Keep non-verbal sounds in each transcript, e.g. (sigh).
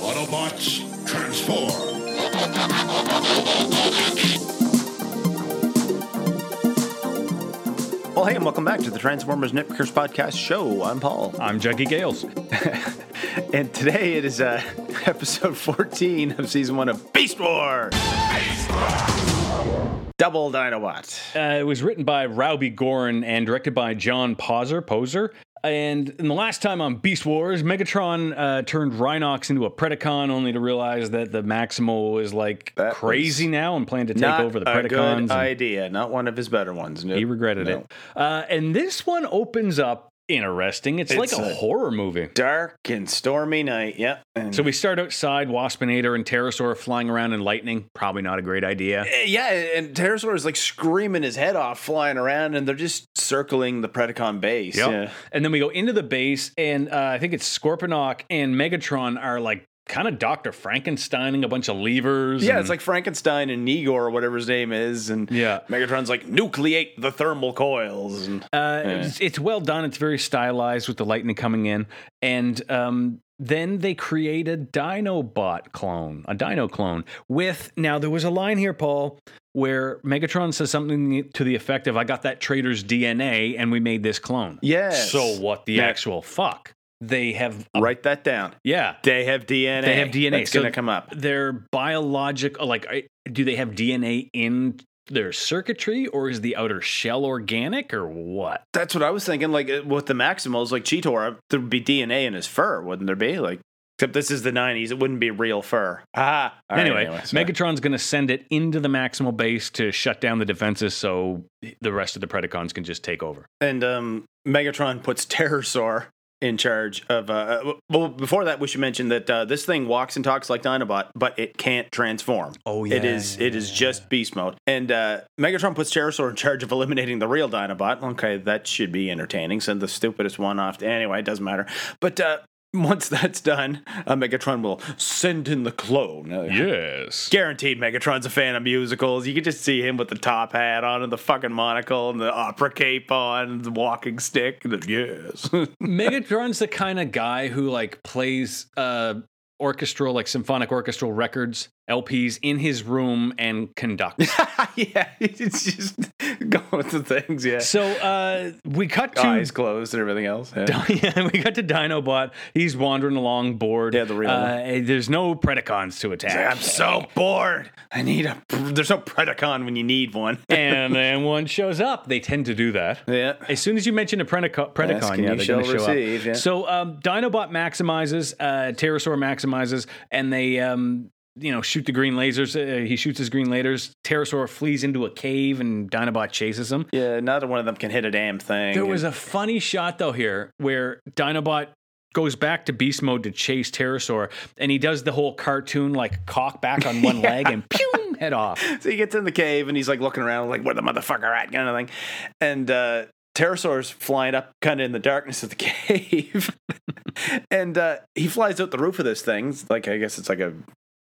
Autobots, transform! Well, hey, and welcome back to the Transformers Nitpickers Podcast Show. I'm Paul. I'm Juggy Gales. (laughs) And today it is uh, (laughs) episode 14 of season one of Beast Wars. Double Dinobot. Uh, it was written by Robbie Gorin and directed by John Poser. Poser. And in the last time on Beast Wars, Megatron uh, turned Rhinox into a Predacon, only to realize that the Maximal is like That crazy now and planned to take over the a Predacons. good idea. Not one of his better ones. No. he regretted No. it. Uh, and this one opens up interesting. It's, like a, a- horror movie. Dark and stormy night. Yep. And So we start outside, Waspinator and Terrorsaur flying around in lightning. Probably not a great idea. Eh, Yeah, and Terrorsaur is like screaming his head off, flying around, and they're just circling the Predacon base. Yep. Yeah. And then we go into the base, and uh, I think it's Scorponok and Megatron are like kind of Dr. Frankensteining a bunch of levers. Yeah, it's like Frankenstein and Negor or whatever his name is, and Yeah. Megatron's like nucleate the thermal coils, and Uh, it's, it's well done. It's very stylized with the lightning coming in, and um, then they create a Dinobot clone, a Dino clone. With now, there was a line here, Paul, where Megatron says something to the effect of, "I got that traitor's DNA, and we made this clone." yes. So what the Yeah. actual fuck? They have, a- write that down. yeah, They have DNA. They have DNA. It's So- gonna come up. their biological like do they have DNA in their circuitry or is the outer shell organic or what? That's what I was thinking. Like uh, with the Maximals, like Cheetor, there'd be DNA in his fur, wouldn't there be? Like, except this is the '90s; it wouldn't be real fur. (laughs) Ah. Right, anyway, sorry. Megatron's going to send it into the maximal base to shut down the defenses so the rest of the Predacons can just take over. and um, Megatron puts Terrorsaur in charge of. Uh, well, before that, we should mention that uh, this thing walks and talks like Dinobot, but it can't transform. Oh, yeah, It is it is just beast mode. And uh, Megatron puts Terrorsaur in charge of eliminating the real Dinobot. Okay, that should be entertaining. Send the stupidest one off. Anyway, it doesn't matter. But uh, once that's done, uh, Megatron will send in the clone. Uh, Yes. Guaranteed Megatron's a fan of musicals. You can just see him with the top hat on and the fucking monocle and the opera cape on and the walking stick. And the, yes. (laughs) Megatron's the kind of guy who like plays uh orchestral like symphonic orchestral records, LPs in his room and conducts. (laughs) yeah, (laughs) it's just (laughs) going to things, yeah. so uh we cut to Eyes closed and everything else. Yeah. (laughs) yeah, we got to Dinobot. He's wandering along bored. Yeah, the real uh, There's no Predacons to attack. I'm so bored. I need a. There's no Predacon when you need one. (laughs) and then one shows up. They tend to do that. yeah. As soon as you mention a Predacon, yeah, you they're going to show receive, up. yeah. So um, Dinobot maximizes, uh, Terrorsaur maximizes, and they, um, you know, shoot the green lasers. Uh, he shoots his green lasers. Terrorsaur flees into a cave, and Dinobot chases him. Yeah. Neither one of them can hit a damn thing. There was a funny shot though here where Dinobot goes back to beast mode to chase Terrorsaur, and he does the whole cartoon like cock back on one (laughs) leg and pew head off. (laughs) So he gets in the cave and he's like looking around, like where the motherfucker at, kind of thing. And uh, Terrorsaur's flying up, kind of in the darkness of the (laughs) cave, and uh, he flies out the roof of this thing. Like I guess it's like a.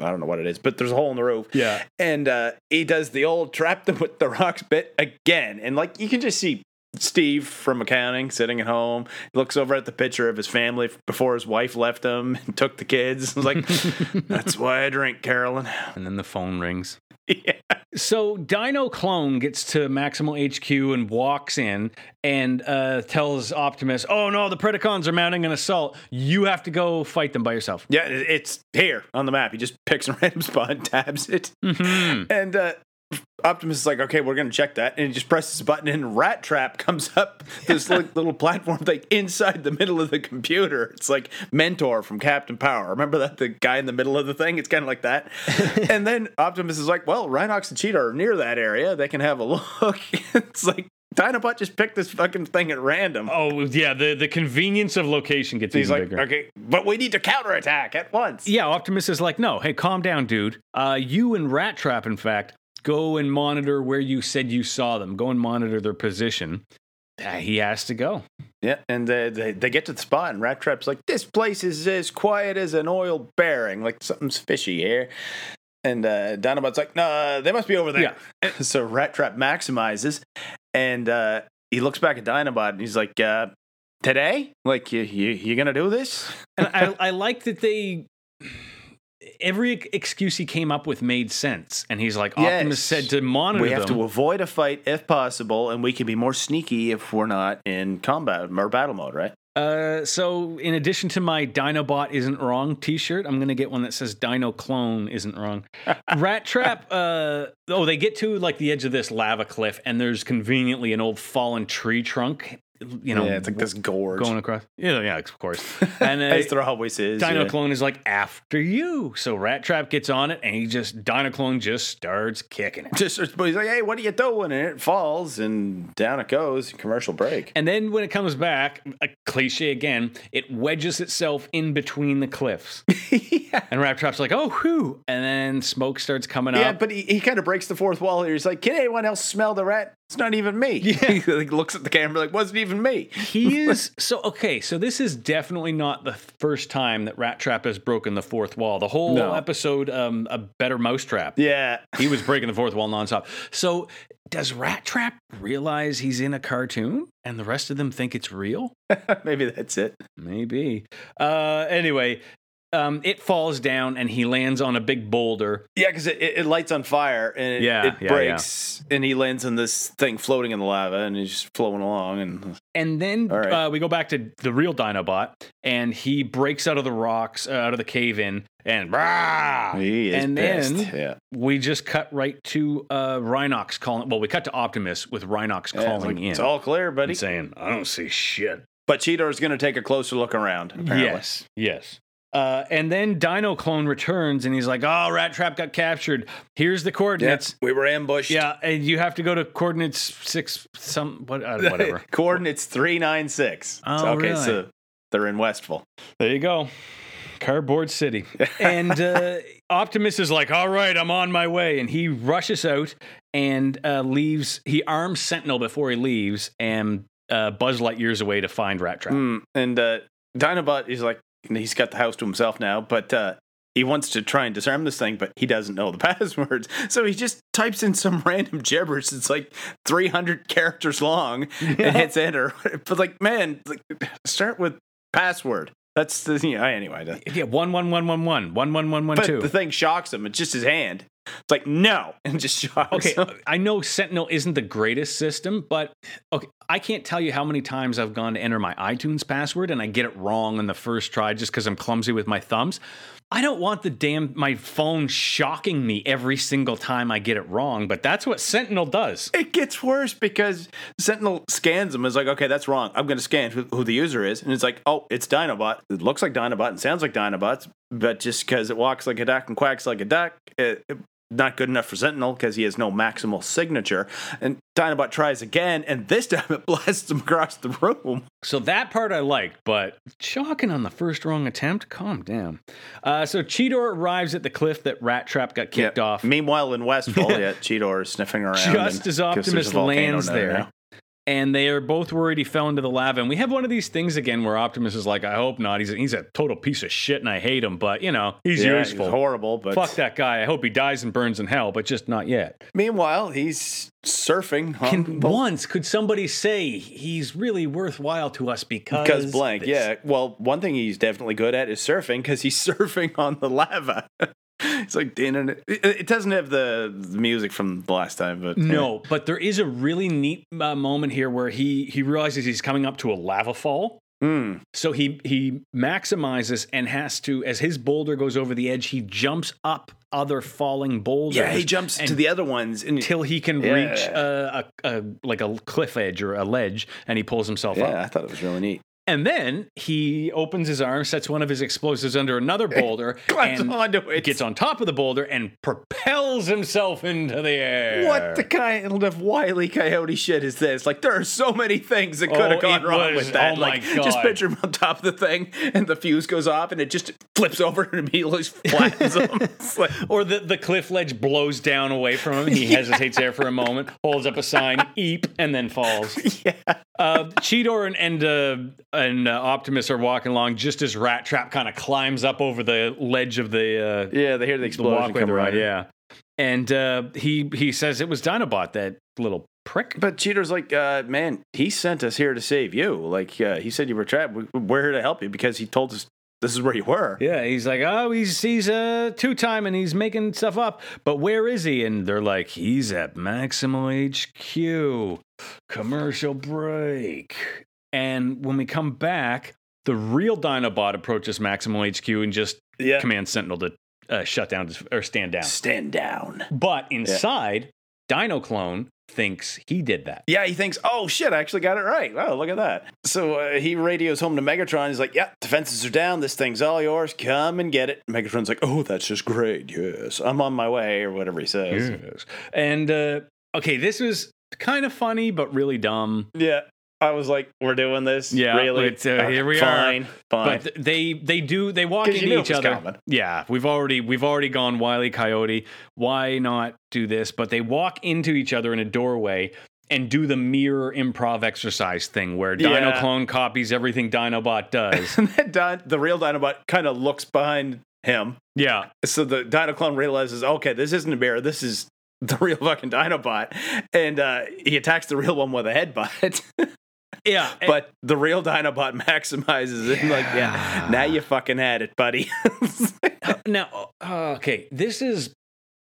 I don't know what it is, but there's a hole in the roof. Yeah. and uh, he does the old trap them with the rocks bit again, and like you can just see Steve from accounting sitting at home. Looks over at the picture of his family before his wife left him and took the kids. (laughs) He's like, (laughs) "That's why I drink, Carolyn." And then the phone rings. (laughs) yeah. So Dino Clone gets to Maximal HQ and walks in and uh, tells Optimus, "Oh no, the Predacons are mounting an assault. You have to go fight them by yourself." Yeah, it's here on the map. He just picks a random spot and tabs it. Mhm. And uh, Optimus is like, okay, we're going to check that. And he just presses a button and Rattrap (laughs) comes up this (laughs) like, little platform thing inside the middle of the computer. It's like Mentor from Captain Power. Remember that? The guy in the middle of the thing? It's kind of like that. (laughs) and then Optimus is like, well, Rhinox and Cheetor are near that area. They can have a look. it's like, Dinobot just picked this fucking thing at random. Oh yeah, the the convenience of location gets He's even like, bigger. okay, but we need to counterattack at once. Yeah, Optimus is like, no, hey, calm down, dude. Uh, you and Rattrap, in fact, go and monitor where you said you saw them. Go and monitor their position. Uh, he has to go. Yeah, and they, they they get to the spot, and Rattrap's like, "This place is as quiet as an oil bearing. Like something's fishy here." And uh, Dinobot's like, "No, they must be over there." Yeah. (laughs) so Rattrap maximizes, and uh, he looks back at Dinobot, and he's like, uh, "Today, like you you you gonna do this?" And I, I like that they every excuse he came up with made sense, and he's like, Yes. Optimus said to monitor we have them. to avoid a fight if possible, and we can be more sneaky if we're not in combat or battle mode, right? Uh, so in addition to my Dinobot isn't wrong T-shirt, I'm gonna get one that says Dino Clone isn't wrong. (laughs) Rattrap. Uh, oh, they get to like the edge of this lava cliff, and there's conveniently an old fallen tree trunk. You know, yeah, it's like this gorge. going across. Yeah, yeah, of course. (laughs) And uh, As there always is. Dino yeah. Clone is like after you. So Rattrap gets on it, and he just Dino Clone just starts kicking it. Just but he's like, hey, what are you doing? And it falls, and down it goes. Commercial break. And then when it comes back, a cliche again, it wedges itself in between the cliffs. (laughs) yeah. And Rattrap's like, oh, whew. And then smoke starts coming Yeah, up. Yeah, but he, he kind of breaks the fourth wall here. He's like, can anyone else smell the rat? It's not even me. Yeah. (laughs) he looks at the camera like, wasn't even me. he (laughs) is so okay. So this is definitely not the first time that Rattrap has broken the fourth wall. The whole No. episode, um, a better mousetrap. Yeah. He was breaking the fourth wall nonstop. So does Rattrap realize he's in a cartoon, and the rest of them think it's real? (laughs) Maybe that's it. Maybe. Uh, anyway, um, it falls down, and he lands on a big boulder. Yeah, because it, it, it lights on fire and it, Yeah, it yeah, breaks, and he lands on this thing floating in the lava, and he's just flowing along. And And then right. uh, we go back to the real Dinobot, and he breaks out of the rocks, uh, out of the cave in, and rah! he is and pissed. then yeah, we just cut right to uh, Rhinox calling. Well, we cut to Optimus with Rhinox Yeah, calling like, in It's all clear, buddy. and saying, "I don't see shit." But Cheetor's going to take a closer look around. Apparently. Yes, yes. Uh, and then Dino Clone returns, and he's like, "Oh, Rattrap got captured. Here's the coordinates." we were ambushed. Yeah, and you have to go to coordinates six some what uh, (laughs) whatever. Coordinates three nine six. Oh, okay, really? so they're in Westville. There you go. Cardboard City. (laughs) and uh, Optimus is like, all right, I'm on my way. And he rushes out and uh, leaves. He arms Sentinel before he leaves and uh, Buzz Lightyear's away to find Rattrap. Mm, and uh, Dinobot is like, he's got the house to himself now, but uh, he wants to try and disarm this thing, but he doesn't know the (laughs) passwords. So he just types in some random gibberish that's like 300 characters long and hits enter. (laughs) But like, man, like, start with password. That's the you know, anyway. The, Yeah, one one one one one one one one one two. the thing shocks him. It's just his hand. It's like no, (laughs) and just shocks Okay, him. I know Sentinel isn't the greatest system, but okay, I can't tell you how many times I've gone to enter my iTunes password and I get it wrong on the first try just because I'm clumsy with my thumbs. I don't want the damn my phone shocking me every single time I get it wrong, but that's what Sentinel does. It gets worse because Sentinel scans them. Is like, okay, that's wrong. I'm going to scan who, who the user is, and it's like, oh, it's Dinobot. It looks like Dinobot and sounds like Dinobots, but just because it walks like a duck and quacks like a duck, it, it- not good enough for Sentinel because he has no maximal signature. And Dinobot tries again, and this (laughs) time it blasts him across the room. So that part I liked, but shocking on the first wrong attempt. Calm down. Uh, so Cheetor arrives at the cliff that Rattrap got kicked Yeah. off. Meanwhile, in Westville, (laughs) yeah, Cheetor is sniffing around. Just as Optimus lands there. And they are both worried he fell into the lava. And we have one of these things again where Optimus is like, "I hope not. He's a, he's a total piece of shit, and I hate him. But you know, he's Yeah, useful. He's horrible, but Fuck that guy. I hope he dies and burns in hell, but just not yet. meanwhile, he's surfing on Can once could somebody say he's really worthwhile to us because Because blank, this? yeah. Well, one thing he's definitely good at is surfing because he's (laughs) surfing on the lava. (laughs) it's like din- it, it doesn't have the, the music from the last time, but No, but there is a really neat uh, moment here where he he realizes he's coming up to a lava fall. Mm. So he he maximizes and has to as his boulder goes over the edge, he jumps up other falling boulders. yeah, he jumps to the other ones until he can Yeah. reach a, a, a like a cliff edge or a ledge, and he pulls himself yeah, up. Yeah, I thought it was really neat. And then he opens his arm, sets one of his explosives under another boulder, (laughs) Climbs and onto it. gets on top of the boulder and propels himself into the air. What the kind of wily coyote shit is this? Like, there are so many things that could Oh, have gone wrong was- with that. oh my like, just picture him on top of the thing, and the fuse goes off, and it just flips over and immediately flattens him. (laughs) Like, Or the, the cliff ledge blows down away from him. And he (laughs) hesitates there for a moment, holds up a sign, eep, and then falls. yeah. Uh, Cheetor and and, uh, and uh, Optimus are walking along just as Rattrap kind of climbs up over the ledge of the uh, Yeah, they hear the the explosion walkway come around. Yeah, and uh, he he says it was Dinobot, that little prick. But Cheetor's like, uh, man, he sent us here to save you. Like, uh, he said you were trapped. We- We're here to help you because he told us this is where you were. Yeah, he's like, oh, he's he's a two time and he's making stuff up. But where is he? And they're like, he's at Maximal HQ. Commercial break. And when we come back, the real Dinobot approaches Maximal HQ and just Yeah. commands Sentinel to uh, shut down or stand down. Stand down. But inside, Dino Clone thinks he did that. Yeah, he thinks, oh shit, I actually got it right. Wow, look at that. So uh, he radios home to Megatron. He's like, yeah, defenses are down. This thing's all yours. Come and get it. Megatron's like, oh, that's just great. Yes, I'm on my way, or whatever he says. Yes. And uh, okay, this was kind of funny, but really dumb. Yeah. I was like, we're doing this. Yeah, really. it's, uh, here we are. fine, Fine. But they they do they walk into each other. Yeah, we've already we've already gone Wiley Coyote. Why not do this? But they walk into each other in a doorway and do the mirror improv exercise thing where Dino Yeah. Clone copies everything Dinobot does. (laughs) and then Din- the real Dinobot kind of looks behind him. yeah. So the Dino clone realizes, okay, this isn't a bear. This is (laughs) the real fucking Dinobot. And uh, he attacks the real one with a headbutt. (laughs) Yeah. (laughs) but the real Dinobot (laughs) maximizes it. Like, yeah, now you fucking had it, buddy. (laughs) now uh, okay, this is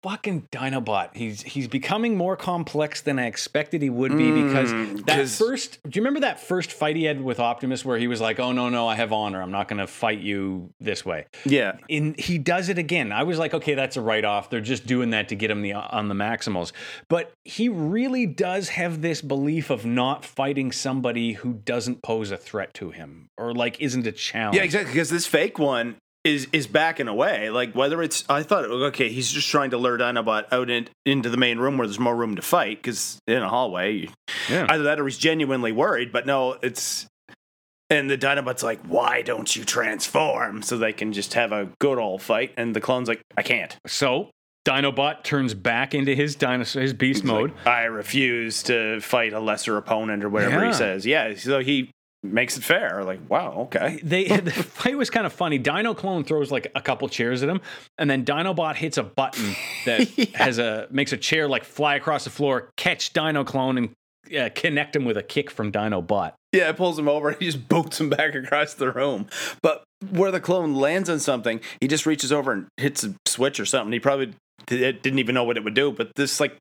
fucking Dinobot. He's he's becoming more complex than I expected he would be because Mm, that 'cause- first do you remember that first fight he had with Optimus where he was like, "Oh no, no, I have honor. I'm not going to fight you this way." yeah. in he does it again. I was like, okay, that's a write off. They're just doing that to get him the on the Maximals. But he really does have this belief of not fighting somebody who doesn't pose a threat to him or like isn't a challenge. Yeah, exactly. Because this fake one is is backing away. Like whether it's, I thought, okay, he's just trying to lure Dinobot out in, into the main room where there's more room to fight. Because in a hallway, you- Yeah. either that or he's genuinely worried. But no, it's. And the Dinobot's like, why don't you transform? So they can just have a good old fight. And the clone's like, I can't. So Dinobot turns back into his dinosaur, his beast He's mode. like, I refuse to fight a lesser opponent or whatever Yeah. he says. Yeah. So he makes it fair. Like, wow, okay. (laughs) They the fight was kind of funny. Dino Clone throws like a couple chairs at him, and then Dinobot hits a button that (laughs) (laughs) has a makes a chair like fly across the floor, catch Dino Clone, and uh, connect him with a kick from Dinobot. Yeah, it pulls him over he just boots him back across the room. But where the clone lands on something, he just reaches over and hits a switch or something. He probably didn't even know what it would do. But this like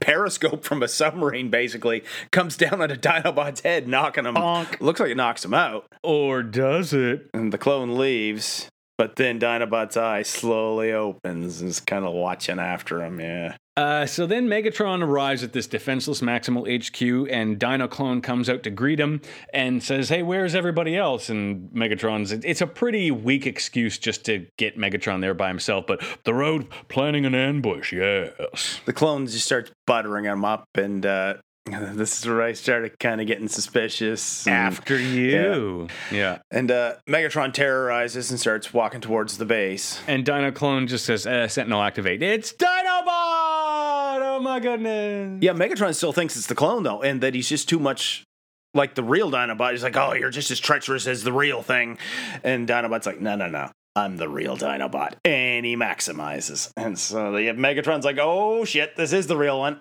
periscope from a submarine basically comes down on a Dinobot's head, knocking him. Bonk. Looks like it knocks him out. Or does it? And the clone leaves. But then Dinobot's eye slowly opens and is kind of watching after him. Yeah. Uh, so then Megatron arrives at this defenseless Maximal HQ, and Dino Clone comes out to greet him and says, "Hey, where's everybody else?" And Megatron's it's a pretty weak excuse just to get Megatron there by himself, but the road planning an ambush, yes. The clone just starts buttering him up. And uh, (laughs) this is where I started kind of getting suspicious. and- After you, yeah. And uh, Megatron terrorizes and starts walking towards the base. And Dino Clone just says, uh, "Sentinel activate." It's Dinobot! Oh my goodness! Yeah, Megatron still thinks it's the clone though, and that he's just too much like the real Dinobot. He's like, "Oh, you're just as treacherous as the real thing," and Dinobot's like, "No, no, no." I'm the real Dinobot. And he maximizes. And so have Megatron's like, oh shit, this is the real one.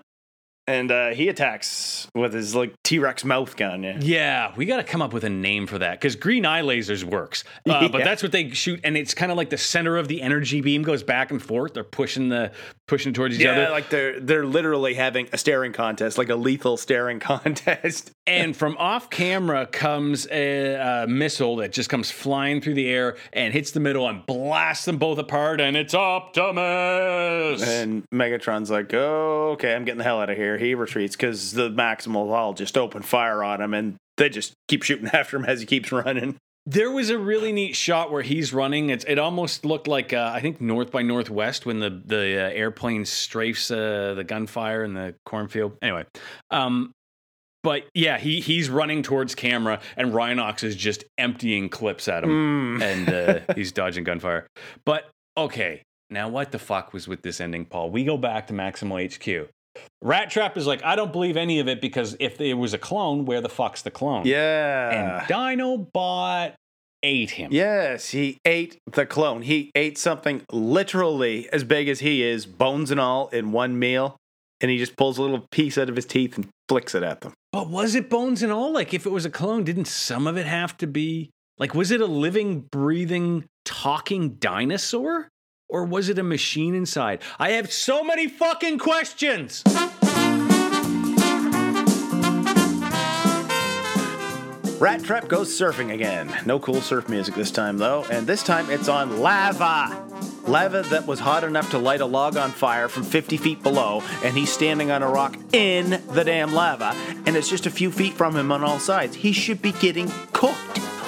And uh, he attacks with his like T Rex mouth gun. Yeah. Yeah, we got to come up with a name for that because green eye lasers works, uh, (laughs) but that's what they shoot, and it's kind of like the center of the energy beam goes back and forth. They're pushing the pushing towards each Yeah, other, like they're they're literally having a staring contest, like a lethal staring (laughs) contest. and from off camera comes a, a missile that just comes flying through the air and hits the middle and blasts them both apart, and it's Optimus. And Megatron's like, oh, okay, I'm getting the hell out of here. He retreats because the Maximal all just open fire on him and they just keep shooting (laughs) after him as he keeps running. There was a really neat shot where he's running. It's, it almost looked like uh, I think North by Northwest when the the uh, airplane strafes uh, the gunfire in the cornfield. Anyway, um, but yeah, he he's running towards camera, and Rhinox is just emptying clips at him, Mm. (laughs) and uh, he's dodging gunfire. But okay, now what the fuck was with this ending, Paul? We go back to Maximal HQ. Rattrap is like, I don't believe any of it because if it was a clone, where the fuck's the clone? Yeah. And Dinobot ate him. yes, he ate the clone. He ate something literally as big as he is, bones and all, in one meal. And he just pulls a little piece out of his teeth and flicks it at them. But was it bones and all? Like, if it was a clone, didn't some of it have to be Like, was it a living, breathing, talking dinosaur? Or was it a machine inside? I have so many fucking questions. Rattrap goes surfing again. No cool surf music this time, though, and this time it's on lava. Lava that was hot enough to light a log on fire from 50 feet below, and he's standing on a rock in the damn lava, and it's just a few feet from him on all sides. He should be getting cooked.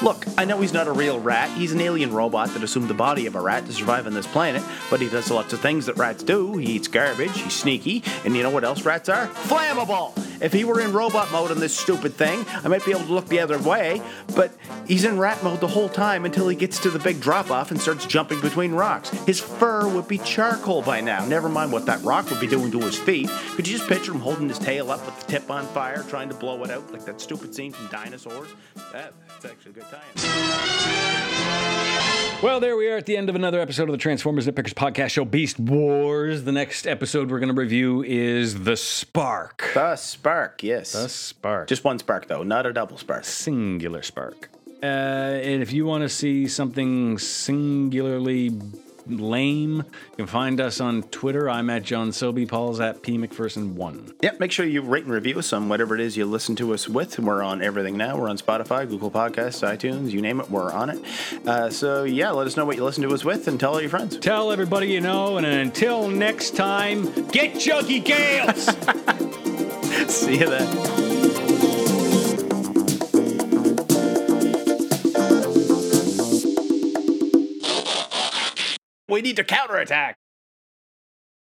Look, I know he's not a real rat. He's an alien robot that assumed the body of a rat to survive on this planet, but he does lots of things that rats do. He eats garbage, he's sneaky, and you know what else rats are? Flammable! If he were in robot mode on this stupid thing, I might be able to look the other way, but he's in rat mode the whole time until he gets to the big drop off and starts jumping between rocks. His fur would be charcoal by now, never mind what that rock would be doing to his feet. Could you just picture him holding his tail up with the tip on fire, trying to blow it out like that stupid scene from Dinosaurs? That, that's actually a good time. Well, there we are at the end of another episode of the Transformers Nitpickers podcast show, Beast Wars. The next episode we're going to review is The Spark. The spark, yes. The Spark. Just one spark, though, not a double spark. singular spark. Uh, and if you want to see something singularly lame, you can find us on Twitter. I'm at John Sobey. Paul's at P McPherson1. Yep, make sure you rate and review us on whatever it is you listen to us with. We're on everything now. We're on Spotify, Google Podcasts, iTunes, you name it, we're on it. Uh, so, yeah, let us know what you listen to us with and tell all your friends. Tell everybody you know, and until next time, get Juggy Gales! (laughs) See you then. We need to counterattack.